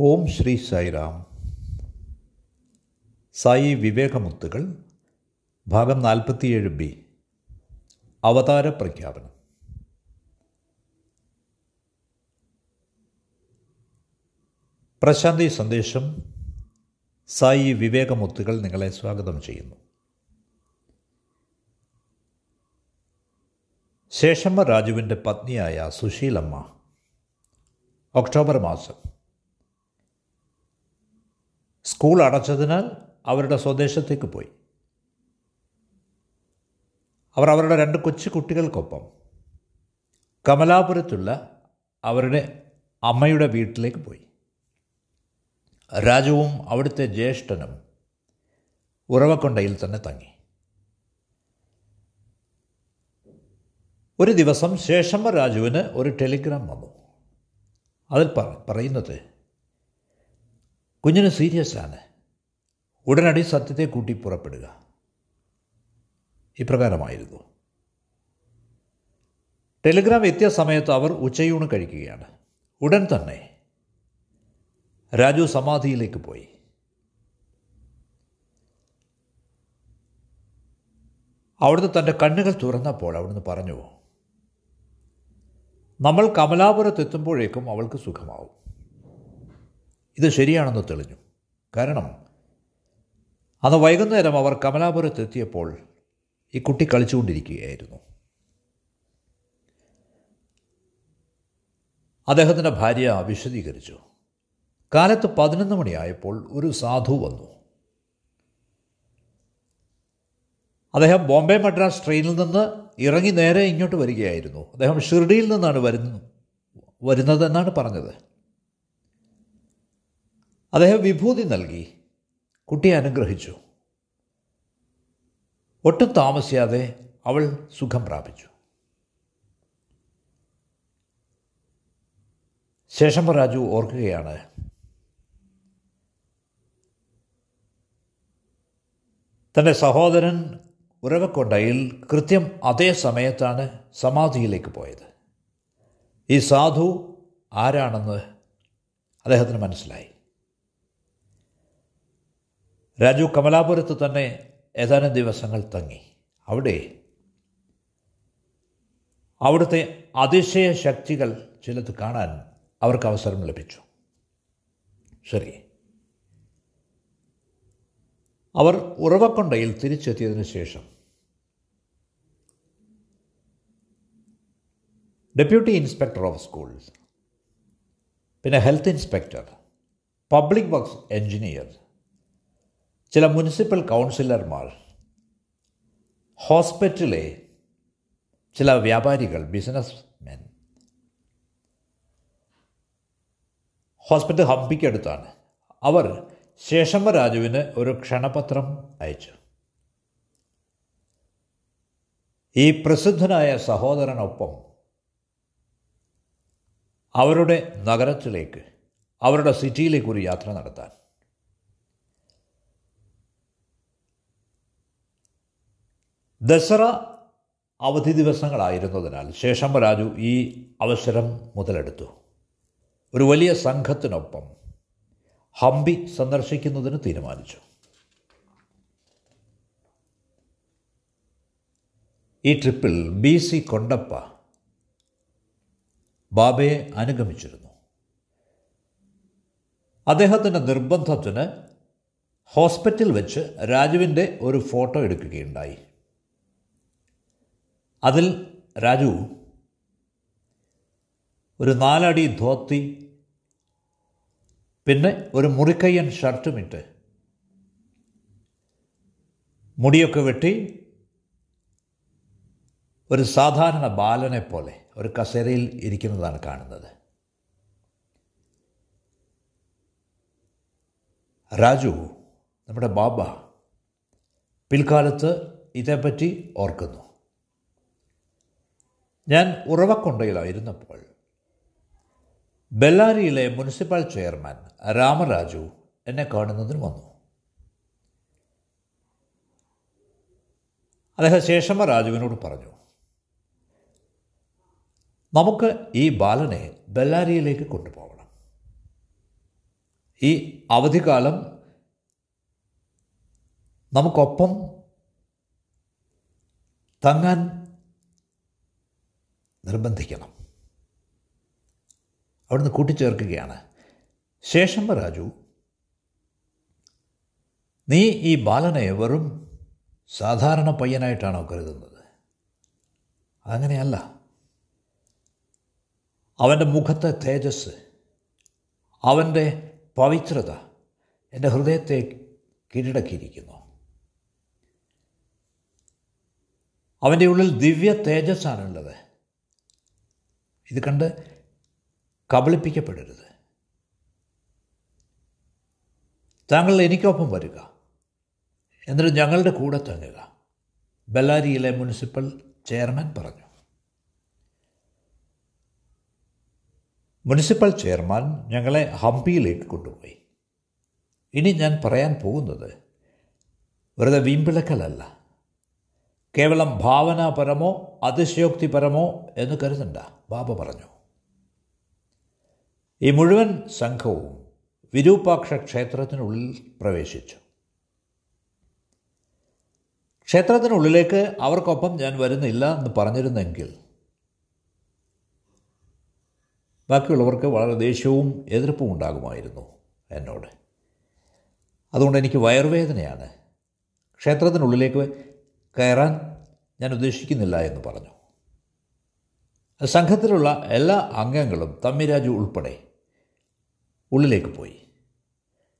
ഓം ശ്രീ സായിറാം. സായി വിവേകമുത്തുകൾ ഭാഗം നാൽപ്പത്തിയേഴ് ബി. അവതാര പ്രഖ്യാപനം. പ്രശാന്തി സന്ദേശം സായി വിവേകമുത്തുകൾ നിങ്ങളെ സ്വാഗതം ചെയ്യുന്നു. ശേഷമ്മ രാജുവിന്റെ പത്നിയായ സുശീലമ്മ ഒക്ടോബർ മാസം. സ്കൂൾ അടച്ചതിനാൽ അവരുടെ സ്വദേശത്തേക്ക് പോയി. അവർ അവരുടെ രണ്ട് കൊച്ചു കുട്ടികൾക്കൊപ്പം കമലാപുരത്തുള്ള അവരുടെ അമ്മയുടെ വീട്ടിലേക്ക് പോയി. രാജുവും അവിടുത്തെ ജ്യേഷ്ഠനും ഉറവക്കൊണ്ടയിൽ തന്നെ തങ്ങി. ഒരു ദിവസം ശേഷമ്മ രാജുവിന് ഒരു ടെലിഗ്രാം വന്നു. അതിൽ പറയുന്നത് കുഞ്ഞിന് സീരിയസ് ആണ്. ഉടനടി സത്യത്തെ കൂട്ടി പുറപ്പെടുക. ഇപ്രകാരമായിരുന്നു. ടെലിഗ്രാം എത്തിയ സമയത്ത് അവർ ഉച്ചയൂണ് കഴിക്കുകയാണ്. ഉടൻ തന്നെ രാജു സമാധിയിലേക്ക് പോയി. അവിടുന്ന് തന്റെ കണ്ണുകൾ തുറന്നപ്പോൾ അവിടുന്ന് പറഞ്ഞു നമ്മൾ കമലാപുരത്തെത്തുമ്പോഴേക്കും അവൾക്ക് സുഖമാവും. ഇത് ശരിയാണെന്ന് തെളിഞ്ഞു. കാരണം അന്ന് വൈകുന്നേരം അവർ കമലാപുരത്തെത്തിയപ്പോൾ ഈ കുട്ടി കളിച്ചുകൊണ്ടിരിക്കുകയായിരുന്നു. അദ്ദേഹത്തിന്റെ ഭാര്യ വിശദീകരിച്ചു. കാലത്ത് പതിനൊന്ന് മണിയായപ്പോൾ ഒരു സാധു വന്നു. അദ്ദേഹം ബോംബെ മദ്രാസ് ട്രെയിനിൽ നിന്ന് ഇറങ്ങി നേരെ ഇങ്ങോട്ട് വരികയായിരുന്നു. അദ്ദേഹം ഷിർഡിയിൽ നിന്നാണ് വരുന്നത് വരുന്നതെന്നാണ് പറഞ്ഞത്. അദ്ദേഹം വിഭൂതി നൽകി. കുട്ടിയെ അനുഗ്രഹിച്ചു. ഒട്ടും താമസിയാതെ അവൾ സുഖം പ്രാപിച്ചു. ശേഷം രാജു ഓർക്കുകയാണ് തന്റെ സഹോദരൻ ഉറവക്കൊണ്ടയിൽ കൃത്യം അതേ സമയത്താണ് സമാധിയിലേക്ക് പോയത്. ഈ സാധു ആരാണെന്ന് അദ്ദേഹത്തിന് മനസ്സിലായി. രാജു കമലാപുരത്ത് തന്നെ ഏതാനും ദിവസങ്ങൾ തങ്ങി. അവിടെ അവിടുത്തെ അതിശയ ശക്തികൾ ചിലത് കാണാൻ അവർക്ക് അവസരം ലഭിച്ചു. ശരി. അവർ ഉറവക്കൊണ്ടയിൽ തിരിച്ചെത്തിയതിനു ശേഷം ഡെപ്യൂട്ടി ഇൻസ്പെക്ടർ ഓഫ് സ്കൂൾസ് പിന്നെ health inspector public works engineer ചില മുനിസിപ്പൽ കൗൺസിലർമാർ ഹോസ്പിറ്റലിലെ ചില വ്യാപാരികൾ ബിസിനസ് മെൻ ഹോസ്പിറ്റൽ ഹംപിക്കടുത്താണ് അവർ ശേഷമ്മ രാജുവിന് ഒരു ക്ഷണപത്രം അയച്ചു. ഈ പ്രസിദ്ധനായ സഹോദരനൊപ്പം അവരുടെ നഗരത്തിലേക്ക് അവരുടെ സിറ്റിയിലേക്ക് ഒരു യാത്ര നടത്താൻ. ദസറ അവധി ദിവസങ്ങളായിരുന്നതിനാൽ ശേഷമ്മ രാജു ഈ അവസരം മുതലെടുത്തു. ഒരു വലിയ സംഘത്തിനൊപ്പം ഹംപി സന്ദർശിക്കുന്നതിന് തീരുമാനിച്ചു. ഈ ട്രിപ്പിൽ ബി സി കൊണ്ടപ്പ ബാബയെ അനുഗമിച്ചിരുന്നു. അദ്ദേഹത്തിന്റെ നിർബന്ധത്തിന് ഹോസ്പിറ്റൽ വെച്ച് രാജുവിന്റെ ഒരു ഫോട്ടോ എടുക്കുകയുണ്ടായി. അതിൽ രാജു ഒരു നാലടി ധോത്തി പിന്നെ ഒരു മുറിക്കയ്യൻ ഷർട്ടുമിട്ട് മുടിയൊക്കെ വെട്ടി ഒരു സാധാരണ ബാലനെ പോലെ ഒരു കസേരയിൽ ഇരിക്കുന്നതാണ് കാണുന്നത്. രാജു നമ്മുടെ ബാബ പിൽക്കാലത്ത് ഇതേപ്പറ്റി ഓർക്കുന്നു. ഞാൻ ഉറവക്കൊണ്ടയിലായിരുന്നപ്പോൾ ബെല്ലാരിയിലെ മുനിസിപ്പൽ ചെയർമാൻ രാമരാജു എന്നെ കാണുന്നതിന് വന്നു. അദ്ദേഹം ശേഷമ രാജുവിനോട് പറഞ്ഞു നമുക്ക് ഈ ബാലനെ ബെല്ലാരിയിലേക്ക് കൊണ്ടുപോകണം. ഈ അവധിക്കാലം നമുക്കൊപ്പം തങ്ങാൻ നിർബന്ധിക്കണം. അവിടുന്ന് കൂട്ടിച്ചേർക്കുകയാണ്. ശേഷം രാജു നീ ഈ ബാലനെ വെറും സാധാരണ പയ്യനായിട്ടാണോ കരുതുന്നത്? അങ്ങനെയല്ല. അവന്റെ മുഖത്തെ തേജസ് അവന്റെ പവിത്രത എന്റെ ഹൃദയത്തെ കീഴടക്കിയിരിക്കുന്നു. അവന്റെ ഉള്ളിൽ ദിവ്യ തേജസ്സാണുള്ളത്. ഇത് കണ്ട് കബളിപ്പിക്കപ്പെടരുത്. താങ്കൾ എനിക്കൊപ്പം വരിക. എന്നിട്ട് ഞങ്ങളുടെ കൂടെ തങ്ങുക. ബെല്ലാരിയിലെ മുനിസിപ്പൽ ചെയർമാൻ പറഞ്ഞു. മുനിസിപ്പൽ ചെയർമാൻ ഞങ്ങളെ ഹംപിയിലേക്ക് കൊണ്ടുപോയി. ഇനി ഞാൻ പറയാൻ പോകുന്നത് വെറുതെ വീമ്പിളക്കലല്ല. കേവലം ഭാവനാപരമോ അതിശയോക്തിപരമോ എന്ന് കരുതണ്ട. ബാബ പറഞ്ഞു. ഈ മുഴുവൻ സംഘവും വിരൂപാക്ഷ ക്ഷേത്രത്തിനുള്ളിൽ പ്രവേശിച്ചു. ക്ഷേത്രത്തിനുള്ളിലേക്ക് അവർക്കൊപ്പം ഞാൻ വരുന്നില്ല എന്ന് പറഞ്ഞിരുന്നെങ്കിൽ ബാക്കിയുള്ളവർക്ക് വളരെ ദേഷ്യവും എതിർപ്പും ഉണ്ടാകുമായിരുന്നു എന്നോട്. അതുകൊണ്ട് എനിക്ക് വയറുവേദനയാണ്. ക്ഷേത്രത്തിനുള്ളിലേക്ക് കയറാൻ ഞാൻ ഉദ്ദേശിക്കുന്നില്ല എന്ന് പറഞ്ഞു. സംഘത്തിലുള്ള എല്ലാ അംഗങ്ങളും തമ്മിരാജു ഉൾപ്പെടെ ഉള്ളിലേക്ക് പോയി.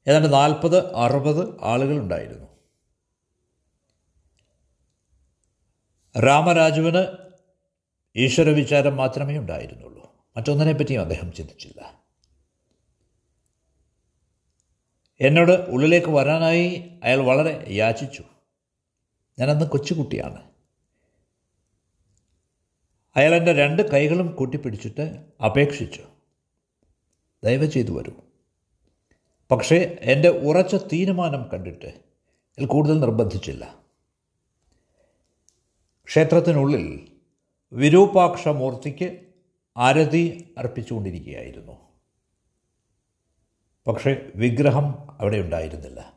ഏതാണ്ട് നാൽപ്പത് അറുപത് ആളുകളുണ്ടായിരുന്നു. രാമരാജുവിന് ഈശ്വര വിചാരം മാത്രമേ ഉണ്ടായിരുന്നുള്ളൂ. മറ്റൊന്നിനെ പറ്റിയും അദ്ദേഹം ചിന്തിച്ചില്ല. എന്നോട് ഉള്ളിലേക്ക് വരാനായി അയാൾ വളരെ യാചിച്ചു. ഞാനന്ന് കൊച്ചുകുട്ടിയാണ്. അയാൾ എന്റെ രണ്ട് കൈകളും കൂട്ടിപ്പിടിച്ചിട്ട് അപേക്ഷിച്ചു. ദയവ് ചെയ്തു വരൂ. പക്ഷേ എന്റെ ഉറച്ച തീരുമാനം കണ്ടിട്ട് അതിൽ കൂടുതൽ നിർബന്ധിച്ചില്ല. ക്ഷേത്രത്തിനുള്ളിൽ വിരൂപാക്ഷ വിരൂപാക്ഷമൂർത്തിക്ക് ആരതി അർപ്പിച്ചുകൊണ്ടിരിക്കുകയായിരുന്നു. പക്ഷേ വിഗ്രഹം അവിടെ ഉണ്ടായിരുന്നില്ല.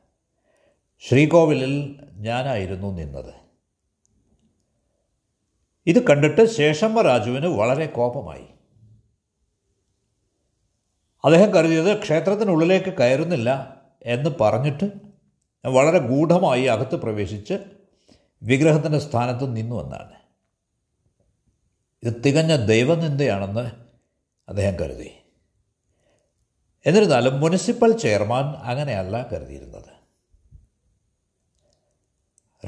ശ്രീകോവിലിൽ ഞാനായിരുന്നു നിന്നത്. ഇത് കണ്ടിട്ട് ശേഷമ്മ രാജുവിന് വളരെ കോപമായി. അദ്ദേഹം കരുതിയത് ക്ഷേത്രത്തിനുള്ളിലേക്ക് കയറുന്നില്ല എന്ന് പറഞ്ഞിട്ട് വളരെ ഗൂഢമായി അകത്ത് പ്രവേശിച്ച് വിഗ്രഹത്തിന്റെ സ്ഥാനത്ത് നിന്നു എന്നാണ്. ഇത് തികഞ്ഞ ദൈവനിന്ദയാണെന്ന് അദ്ദേഹം കരുതി. എന്നിരുന്നാലും മുനിസിപ്പൽ ചെയർമാൻ അങ്ങനെയല്ല കരുതിയിരുന്നത്.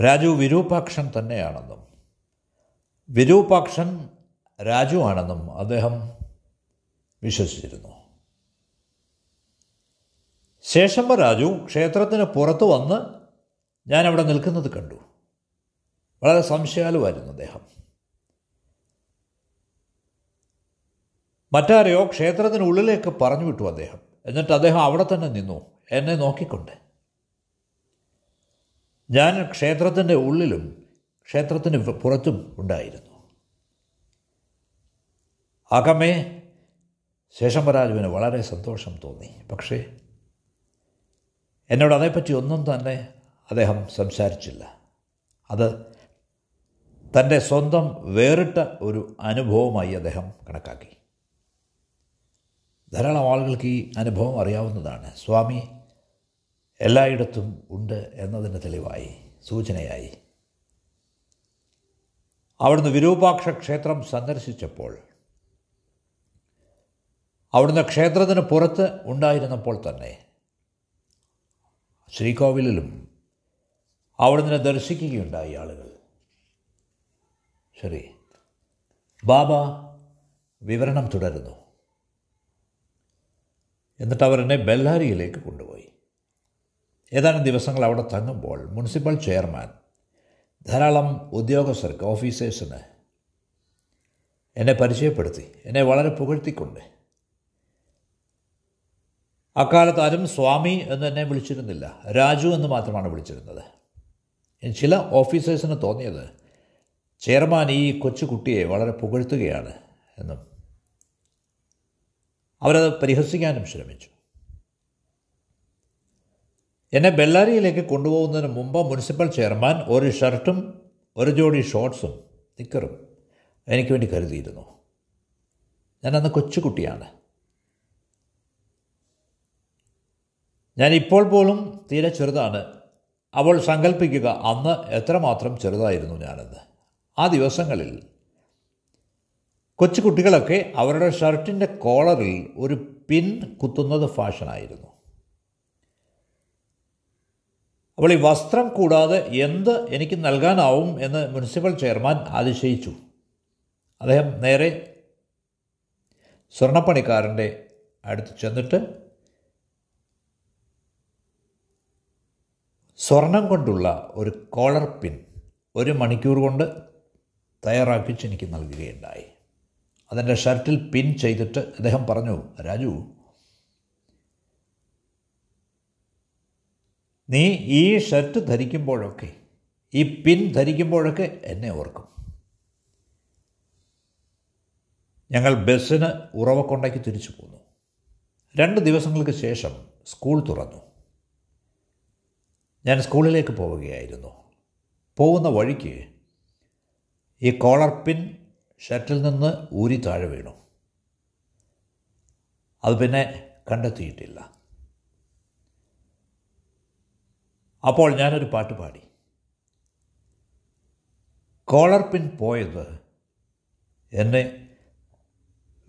രാജു വിരൂപാക്ഷൻ തന്നെയാണെന്നും. വിരൂപാക്ഷൻ രാജു ആണെന്നും അദ്ദേഹം വിശ്വസിച്ചിരുന്നു. ശേഷമ്മ രാജു ക്ഷേത്രത്തിന് പുറത്ത് വന്ന് ഞാൻ അവിടെ നിൽക്കുന്നത് കണ്ടു. വളരെ സംശയാലുമായിരുന്നു അദ്ദേഹം. മറ്റാരെയോ ക്ഷേത്രത്തിനുള്ളിലേക്ക് പറഞ്ഞു വിട്ടു അദ്ദേഹം. എന്നിട്ട് അദ്ദേഹം അവിടെ തന്നെ നിന്നു. എന്നെ നോക്കിക്കൊണ്ട്. ഞാൻ ക്ഷേത്രത്തിന്റെ ഉള്ളിലും ക്ഷേത്രത്തിന് പുറത്തും ഉണ്ടായിരുന്നു. അകമേ ശേഷംബരാജുവിന് വളരെ സന്തോഷം തോന്നി. പക്ഷേ എന്നോട് അതേപ്പറ്റി ഒന്നും തന്നെ അദ്ദേഹം സംസാരിച്ചില്ല. അത് തന്റെ സ്വന്തം വേറിട്ട ഒരു അനുഭവമായി അദ്ദേഹം കണക്കാക്കി. ധാരാളം ആളുകൾക്ക് ഈ അനുഭവം അറിയാവുന്നതാണ്. സ്വാമി എല്ലായിടത്തും ഉണ്ട് എന്നതിന് തെളിവായി സൂചനയായി. അവിടുന്ന് വിരൂപാക്ഷ ക്ഷേത്രം സന്ദർശിച്ചപ്പോൾ അവിടുന്ന് ക്ഷേത്രത്തിന് പുറത്ത് ഉണ്ടായിരുന്നപ്പോൾ തന്നെ ശ്രീകോവിലിലും അവിടുന്ന് ദർശിക്കുകയുണ്ടായി ആളുകൾ. ശരി ബാബ വിവരണം തുടരുന്നു. എന്നിട്ട് അവർ എന്നെ ബെല്ലാരിയിലേക്ക് കൊണ്ടുപോയി. ഏതാനും ദിവസങ്ങൾ അവിടെ തങ്ങുമ്പോൾ മുനിസിപ്പൽ ചെയർമാൻ ധാരാളം ഉദ്യോഗസ്ഥർക്ക് ഓഫീസേഴ്സിന് എന്നെ പരിചയപ്പെടുത്തി എന്നെ വളരെ പുകഴ്ത്തിക്കൊണ്ട്. അക്കാലത്ത് ആരും സ്വാമി എന്ന് എന്നെ വിളിച്ചിരുന്നില്ല രാജു എന്ന് മാത്രമാണ് വിളിച്ചിരുന്നത്. ചില ഓഫീസേഴ്സിന് തോന്നിയത് ചെയർമാൻ ഈ കൊച്ചു കുട്ടിയെ വളരെ പുകഴ്ത്തുകയാണ് എന്നും അവരത് പരിഹസിക്കാനും ശ്രമിച്ചു. എന്നെ ബെല്ലാരിയിലേക്ക് കൊണ്ടുപോകുന്നതിന് മുമ്പ് മുനിസിപ്പൽ ചെയർമാൻ ഒരു ഷർട്ടും ഒരു ജോഡി ഷോർട്ട്സും നിക്കറും എനിക്ക് വേണ്ടി കരുതിയിരുന്നു. ഞാനന്ന് കൊച്ചുകുട്ടിയാണ്. ഞാൻ ഇപ്പോൾ പോലും തീരെ ചെറുതാണ്. അവൾ സങ്കല്പിക്കുക അന്ന് എത്രമാത്രം ചെറുതായിരുന്നു ഞാനെന്ന്. ആ ദിവസങ്ങളിൽ കൊച്ചു കുട്ടികളൊക്കെ അവരുടെ ഷർട്ടിന്റെ കോളറിൽ ഒരു പിൻ കുത്തുന്നത് ഫാഷനായിരുന്നു. അപ്പോൾ ഈ വസ്ത്രം കൂടാതെ എന്ത് എനിക്ക് നൽകാനാവും എന്ന് മുനിസിപ്പൽ ചെയർമാൻ അതിശയിച്ചു. അദ്ദേഹം നേരെ സ്വർണപ്പണിക്കാരന്റെ അടുത്ത് ചെന്നിട്ട് സ്വർണം കൊണ്ടുള്ള ഒരു കോളർ പിൻ ഒരു മണിക്കൂർ കൊണ്ട് തയ്യാറാക്കിച്ച് എനിക്ക് നൽകുകയുണ്ടായി. അതെന്റെ ഷർട്ടിൽ പിൻ ചെയ്തിട്ട് അദ്ദേഹം പറഞ്ഞു രാജു നീ ഈ ഷർട്ട് ധരിക്കുമ്പോഴൊക്കെ ഈ പിൻ ധരിക്കുമ്പോഴൊക്കെ എന്നെ ഓർക്കും. ഞങ്ങൾ ബസ്സിന് ഉറവക്കൊണ്ടയ്ക്ക് തിരിച്ചു പോന്നു. രണ്ട് ദിവസങ്ങൾക്ക് ശേഷം സ്കൂൾ തുറന്നു. ഞാൻ സ്കൂളിലേക്ക് പോവുകയായിരുന്നു. പോകുന്ന വഴിക്ക് ഈ കോളർ പിൻ ഷർട്ടിൽ നിന്ന് ഊരി താഴെ വീണു. അത് പിന്നെ കണ്ടെത്തിയിട്ടില്ല. അപ്പോൾ ഞാനൊരു പാട്ട് പാടി. കോളർ പിൻ പോയത് എന്നെ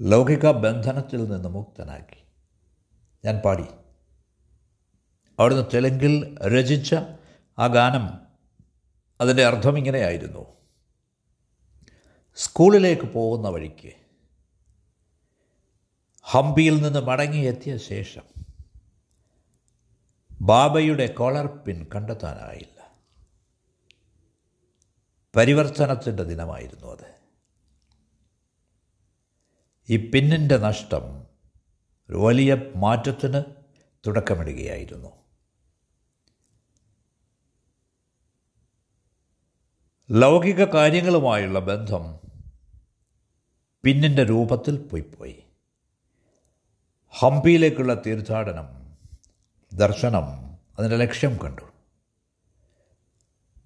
ലൗകിക ബന്ധനത്തിൽ നിന്ന് മുക്തനാക്കി. ഞാൻ പാടി. അവിടുന്ന് തെലുങ്കിൽ രചിച്ച ആ ഗാനം അതിന്റെ അർത്ഥം ഇങ്ങനെയായിരുന്നു. സ്കൂളിലേക്ക് പോകുന്ന വഴിക്ക് ഹംപിയിൽ നിന്ന് മടങ്ങിയെത്തിയ ശേഷം ബാബയുടെ കോളർ പിൻ കണ്ടെത്താനായില്ല. പരിവർത്തനത്തിന്റെ ദിനമായിരുന്നു അത്. ഈ പിന്നിന്റെ നഷ്ടം ഒരു വലിയ മാറ്റത്തിന് തുടക്കമിടുകയായിരുന്നു. ലൗകിക കാര്യങ്ങളുമായുള്ള ബന്ധം പിന്നിന്റെ രൂപത്തിൽ പോയിപ്പോയി ഹംപിയിലേക്കുള്ള തീർത്ഥാടനം ദർശനം. അതിന്റെ ലക്ഷ്യം കണ്ടു.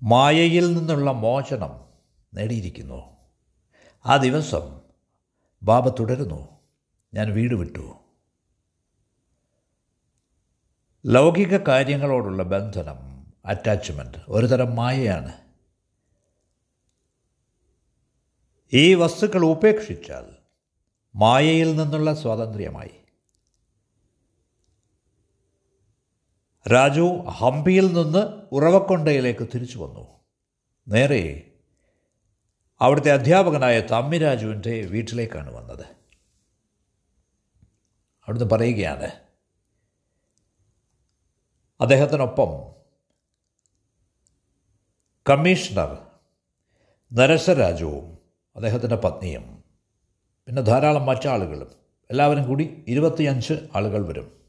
മായയിൽ നിന്നുള്ള മോചനം നേടിയിരിക്കുന്നു. ആ ദിവസം ബാബ തുടരുന്നു. ഞാൻ വീട് വിട്ടു. ലൗകിക കാര്യങ്ങളോടുള്ള ബന്ധനം അറ്റാച്ച്മെന്റ് ഒരു തരം മായയാണ്. ഈ വസ്തുക്കൾ ഉപേക്ഷിച്ചാൽ മായയിൽ നിന്നുള്ള സ്വാതന്ത്ര്യമായി. രാജു ഹംപിയിൽ നിന്ന് ഉറവക്കൊണ്ടയിലേക്ക് തിരിച്ചു വന്നു. നേരെ അവിടുത്തെ അധ്യാപകനായ തമ്മിരാജുവിന്റെ വീട്ടിലേക്കാണ് വന്നത്. അവിടുന്ന് പറയുകയാണ് അദ്ദേഹത്തിനൊപ്പം കമ്മീഷണർ നരസരാജുവും അദ്ദേഹത്തിന്റെ പത്നിയും പിന്നെ ധാരാളം മറ്റാളുകളും എല്ലാവരും കൂടി ഇരുപത്തിയഞ്ച് ആളുകൾ വരും.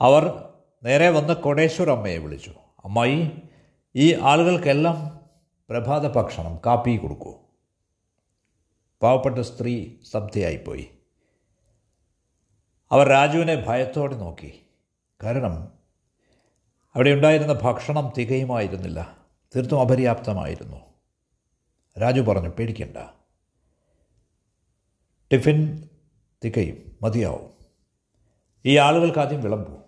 അവർ നേരെ വന്ന് കോടേശ്വർ അമ്മയെ വിളിച്ചു. അമ്മായി ഈ ആളുകൾക്കെല്ലാം പ്രഭാത ഭക്ഷണം കാപ്പി കൊടുക്കൂ. പാവപ്പെട്ട സ്ത്രീ സ്തബ്ധയായിപ്പോയി. അവർ രാജുവിനെ ഭയത്തോടെ നോക്കി. കാരണം അവിടെ ഉണ്ടായിരുന്ന ഭക്ഷണം തികയുമായിരുന്നില്ല. തീർത്തും അപര്യാപ്തമായിരുന്നു. രാജു പറഞ്ഞു പേടിക്കണ്ട. ടിഫിൻ തികയും മതിയാവും. ഈ ആളുകൾക്ക് ആദ്യം വിളമ്പൂ.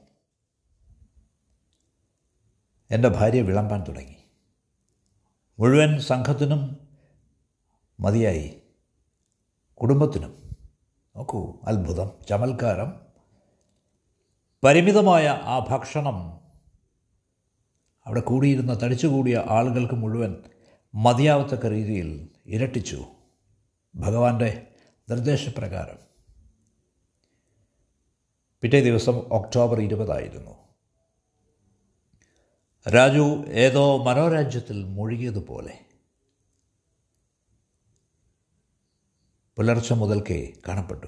എന്റെ ഭാര്യ വിളമ്പാൻ തുടങ്ങി. മുഴുവൻ സംഘത്തിനും മതിയായി. കുടുംബത്തിനും. നോക്കൂ അത്ഭുതം ചമൽക്കാരം. പരിമിതമായ ആ ഭക്ഷണം അവിടെ കൂടിയിരുന്ന തടിച്ചുകൂടിയ ആളുകൾക്ക് മുഴുവൻ മതിയാവത്തക്ക രീതിയിൽ ഇരട്ടിച്ചു. ഭഗവാന്റെ നിർദ്ദേശപ്രകാരം. പിറ്റേ ദിവസം ഒക്ടോബർ ഇരുപതായിരുന്നു. രാജു ഏതോ മനോരാജ്യത്തിൽ മുഴുകിയതുപോലെ. പുലർച്ചെ മുതൽക്കേ കാണപ്പെട്ടു.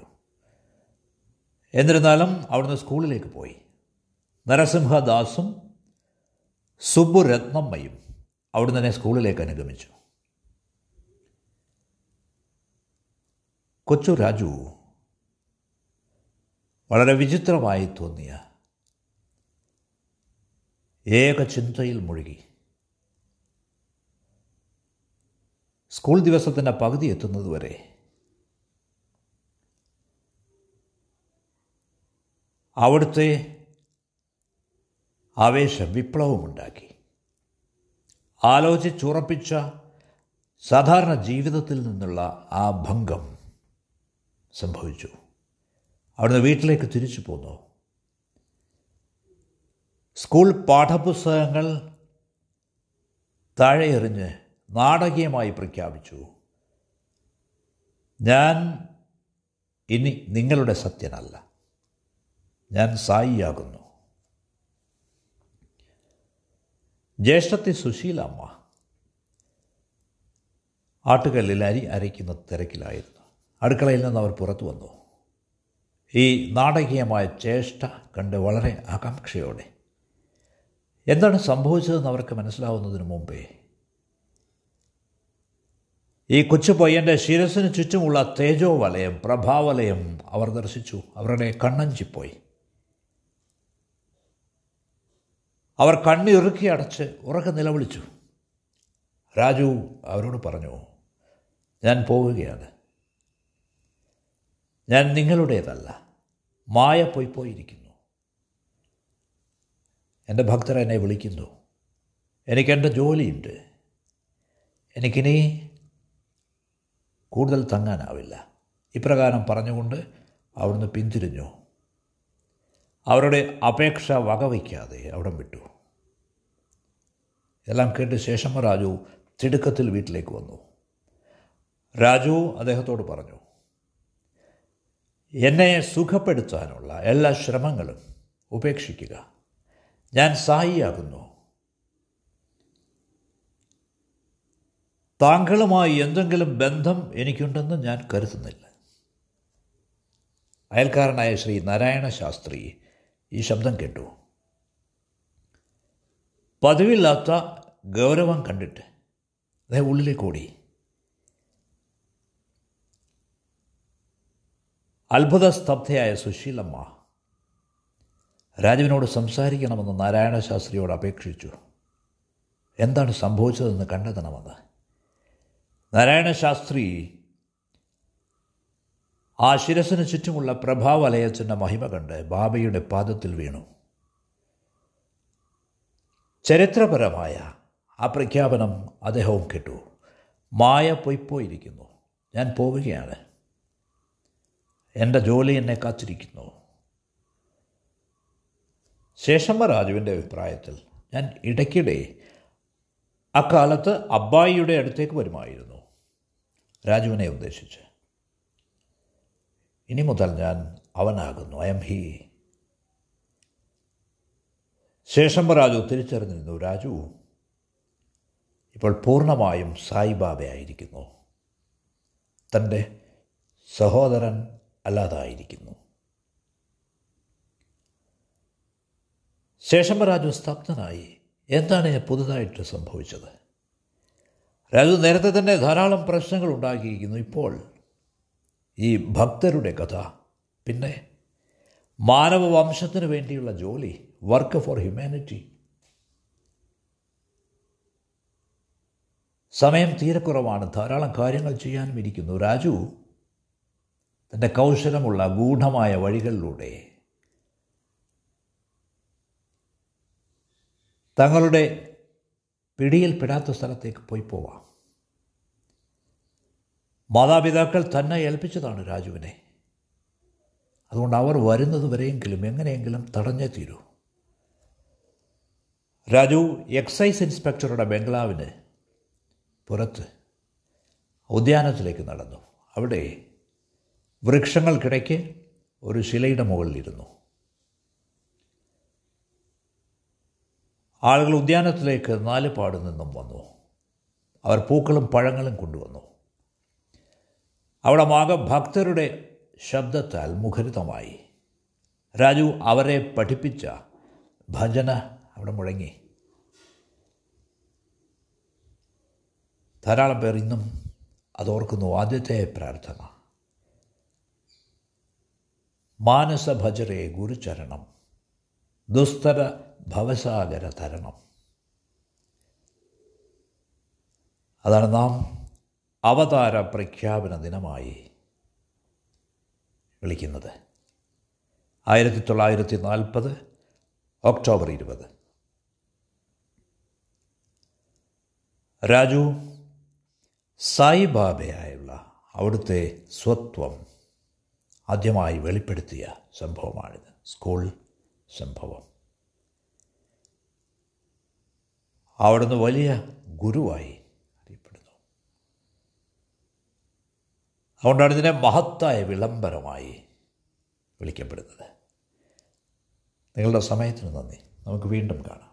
എന്നിരുന്നാലും അവിടുന്ന് സ്കൂളിലേക്ക് പോയി. നരസിംഹദാസും സുബ്ബുരത്നമ്മയും അവിടുന്ന് തന്നെ സ്കൂളിലേക്ക് അനുഗമിച്ചു. കൊച്ചു രാജു വളരെ വിചിത്രമായി തോന്നിയ ഏക ചിന്തയിൽ മുഴുകി. സ്കൂൾ ദിവസത്തിന്റെ പകുതി എത്തുന്നതുവരെ അവിടുത്തെ ആവേശം വിപ്ലവമുണ്ടാക്കി. ആലോചിച്ചുറപ്പിച്ച സാധാരണ ജീവിതത്തിൽ നിന്നുള്ള ആ ഭംഗം സംഭവിച്ചു. അവിടുന്ന് വീട്ടിലേക്ക് തിരിച്ചു പോന്നു. സ്കൂൾ പാഠപുസ്തകങ്ങൾ താഴെ എറിഞ്ഞ് നാടകീയമായി പ്രഖ്യാപിച്ചു. ഞാൻ ഇനി നിങ്ങളുടെ സത്യനല്ല. ഞാൻ സായിയാകുന്നു. ജ്യേഷ്ഠത്തി സുശീലമ്മ ആട്ടുകല്ലിൽ അരി അരയ്ക്കുന്ന തിരക്കിലായിരുന്നു. അടുക്കളയിൽ നിന്ന് അവർ പുറത്തു വന്നു. ഈ നാടകീയമായ ചേഷ്ട കണ്ട് വളരെ ആകാംക്ഷയോടെ എന്താണ് സംഭവിച്ചതെന്ന് അവർക്ക് മനസ്സിലാവുന്നതിന് മുമ്പേ ഈ കൊച്ചു പയ്യന്റെ ശിരസിന് ചുറ്റുമുള്ള തേജോവലയം പ്രഭാവലയം അവർ ദർശിച്ചു. അവരുടെ കണ്ണഞ്ചിപ്പോയി. അവർ കണ്ണിറുക്കി അടച്ച് ഉറക്കെ നിലവിളിച്ചു. രാജു അവരോട് പറഞ്ഞു ഞാൻ പോവുകയാണ്. ഞാൻ നിങ്ങളുടേതല്ല. മായ പോയി പോയിരിക്കുന്നു. എന്റെ ഭക്തർ എന്നെ വിളിക്കുന്നു. എനിക്കെന്റെ ജോലിയുണ്ട്. എനിക്കിനി കൂടുതൽ തങ്ങാനാവില്ല. ഇപ്രകാരം പറഞ്ഞുകൊണ്ട് അവിടുന്ന് പിന്തിരിഞ്ഞു. അവരുടെ അപേക്ഷ വകവയ്ക്കാതെ അവിടം വിട്ടു. എല്ലാം കേട്ട് ശേഷം രാജു തിടുക്കത്തിൽ വീട്ടിലേക്ക് വന്നു. രാജു അദ്ദേഹത്തോട് പറഞ്ഞു എന്നെ സുഖപ്പെടുത്താനുള്ള എല്ലാ ശ്രമങ്ങളും ഉപേക്ഷിക്കുക. ഞാൻ സായിയാകുന്നു താങ്കളുമായി എന്തെങ്കിലും ബന്ധം എനിക്കുണ്ടെന്ന് ഞാൻ കരുതുന്നില്ല. അയൽക്കാരനായ ശ്രീ നാരായണ ശാസ്ത്രി ഈ ശബ്ദം കേട്ടു. പതിവില്ലാത്ത ഗൗരവം കണ്ടിട്ട് അദ്ദേഹം ഉള്ളിലേക്ക് ഓടി. അത്ഭുത സ്തബ്ധയായ സുശീലമ്മ രാജുവിനോട് സംസാരിക്കണമെന്ന് നാരായണ ശാസ്ത്രിയോട് അപേക്ഷിച്ചു. എന്താണ് സംഭവിച്ചതെന്ന് കണ്ടെത്തണമെന്ന്. നാരായണ ശാസ്ത്രി ആ ശിരസിന് ചുറ്റുമുള്ള പ്രഭാവലയത്തിന്റെ മഹിമ കണ്ട് ബാബയുടെ പാദത്തിൽ വീണു. ചരിത്രപരമായ ആ പ്രഖ്യാപനം അദ്ദേഹവും കേട്ടു. മായ പൊയ്പോയിരിക്കുന്നു ഞാൻ പോവുകയാണ്. എന്റെ ജോലി എന്നെ കാത്തിരിക്കുന്നു. ശേഷമ്മ രാജുവിന്റെ അഭിപ്രായത്തിൽ ഞാൻ ഇടയ്ക്കിടെ അക്കാലത്ത് അബ്ബായിയുടെ അടുത്തേക്ക് വരുമായിരുന്നു രാജുവിനെ ഉദ്ദേശിച്ച്. ഇനി മുതൽ ഞാൻ അവനാകുന്നു. I am he. Seshamma Raju തിരിച്ചറിഞ്ഞിരുന്നു Raju ഇപ്പോൾ പൂർണമായും സായിബാബയായിരിക്കുന്നു തന്റെ സഹോദരൻ അല്ലാതായിരിക്കുന്നു. ശേഷം രാജു സ്തബ്ധനായി എന്താണ് പുതുതായിട്ട് സംഭവിച്ചത്? രാജു നേരത്തെ തന്നെ ധാരാളം പ്രശ്നങ്ങൾ ഉണ്ടാക്കിയിരിക്കുന്നു. ഇപ്പോൾ ഈ ഭക്തരുടെ കഥ പിന്നെ മാനവവംശത്തിന് വേണ്ടിയുള്ള ജോലി വർക്ക് ഫോർ ഹ്യൂമാനിറ്റി. സമയം തീരെ കുറവാണ് ധാരാളം കാര്യങ്ങൾ ചെയ്യാനും ഇരിക്കുന്നു. രാജു തന്റെ കൗശലമുള്ള ഗൂഢമായ വഴികളിലൂടെ തങ്ങളുടെ പിടിയിൽപ്പെടാത്ത സ്ഥലത്തേക്ക് പോയി പോവാം. മാതാപിതാക്കൾ തന്നെ ഏൽപ്പിച്ചതാണ് രാജുവിനെ. അതുകൊണ്ട് അവർ വരുന്നത് വരെയെങ്കിലും എങ്ങനെയെങ്കിലും തടഞ്ഞേ തീരൂ. രാജു എക്സൈസ് ഇൻസ്പെക്ടറുടെ ബംഗ്ലാവിന് പുറത്ത് ഉദ്യാനത്തിലേക്ക് നടന്നു. അവിടെ വൃക്ഷങ്ങൾക്കിടയ്ക്ക് ഒരു ശിലയുടെ മുകളിലിരുന്നു ആളുകൾ ഉദ്യാനത്തിലേക്ക് നാല് പാട് നിന്നും വന്നു. അവർ പൂക്കളും പഴങ്ങളും കൊണ്ടുവന്നു. അവിടെ മാക ഭക്തരുടെ ശബ്ദത്താൽ മുഖരിതമായി. രാജു അവരെ പഠിപ്പിച്ച ഭജന അവിടെ മുഴങ്ങി. ധാരാളം പേർ ഇന്നും അതോർക്കുന്നു ആദ്യത്തെ പ്രാർത്ഥന. മാനസഭജരെ ഗുരുചരണം. ദുസ്തര ഭവസാഗര തരണം. അതാണ് നാം അവതാര പ്രഖ്യാപന ദിനമായി വിളിക്കുന്നത്. ആയിരത്തി തൊള്ളായിരത്തി നാൽപ്പത് ഒക്ടോബർ ഇരുപത്. രാജു സായിബാബയായുള്ള അവിടുത്തെ സ്വത്വം ആദ്യമായി വെളിപ്പെടുത്തിയ സംഭവമാണിത്. സ്കൂൾ സംഭവം. അവിടുന്ന് വലിയ ഗുരുവായി അറിയപ്പെടുന്നു. അതുകൊണ്ടാണ് ഇതിനെ മഹത്തായ വിളംബരമായി വിളിക്കപ്പെടുന്നത്. നിങ്ങളുടെ സമയത്തിന് നന്ദി. നമുക്ക് വീണ്ടും കാണാം.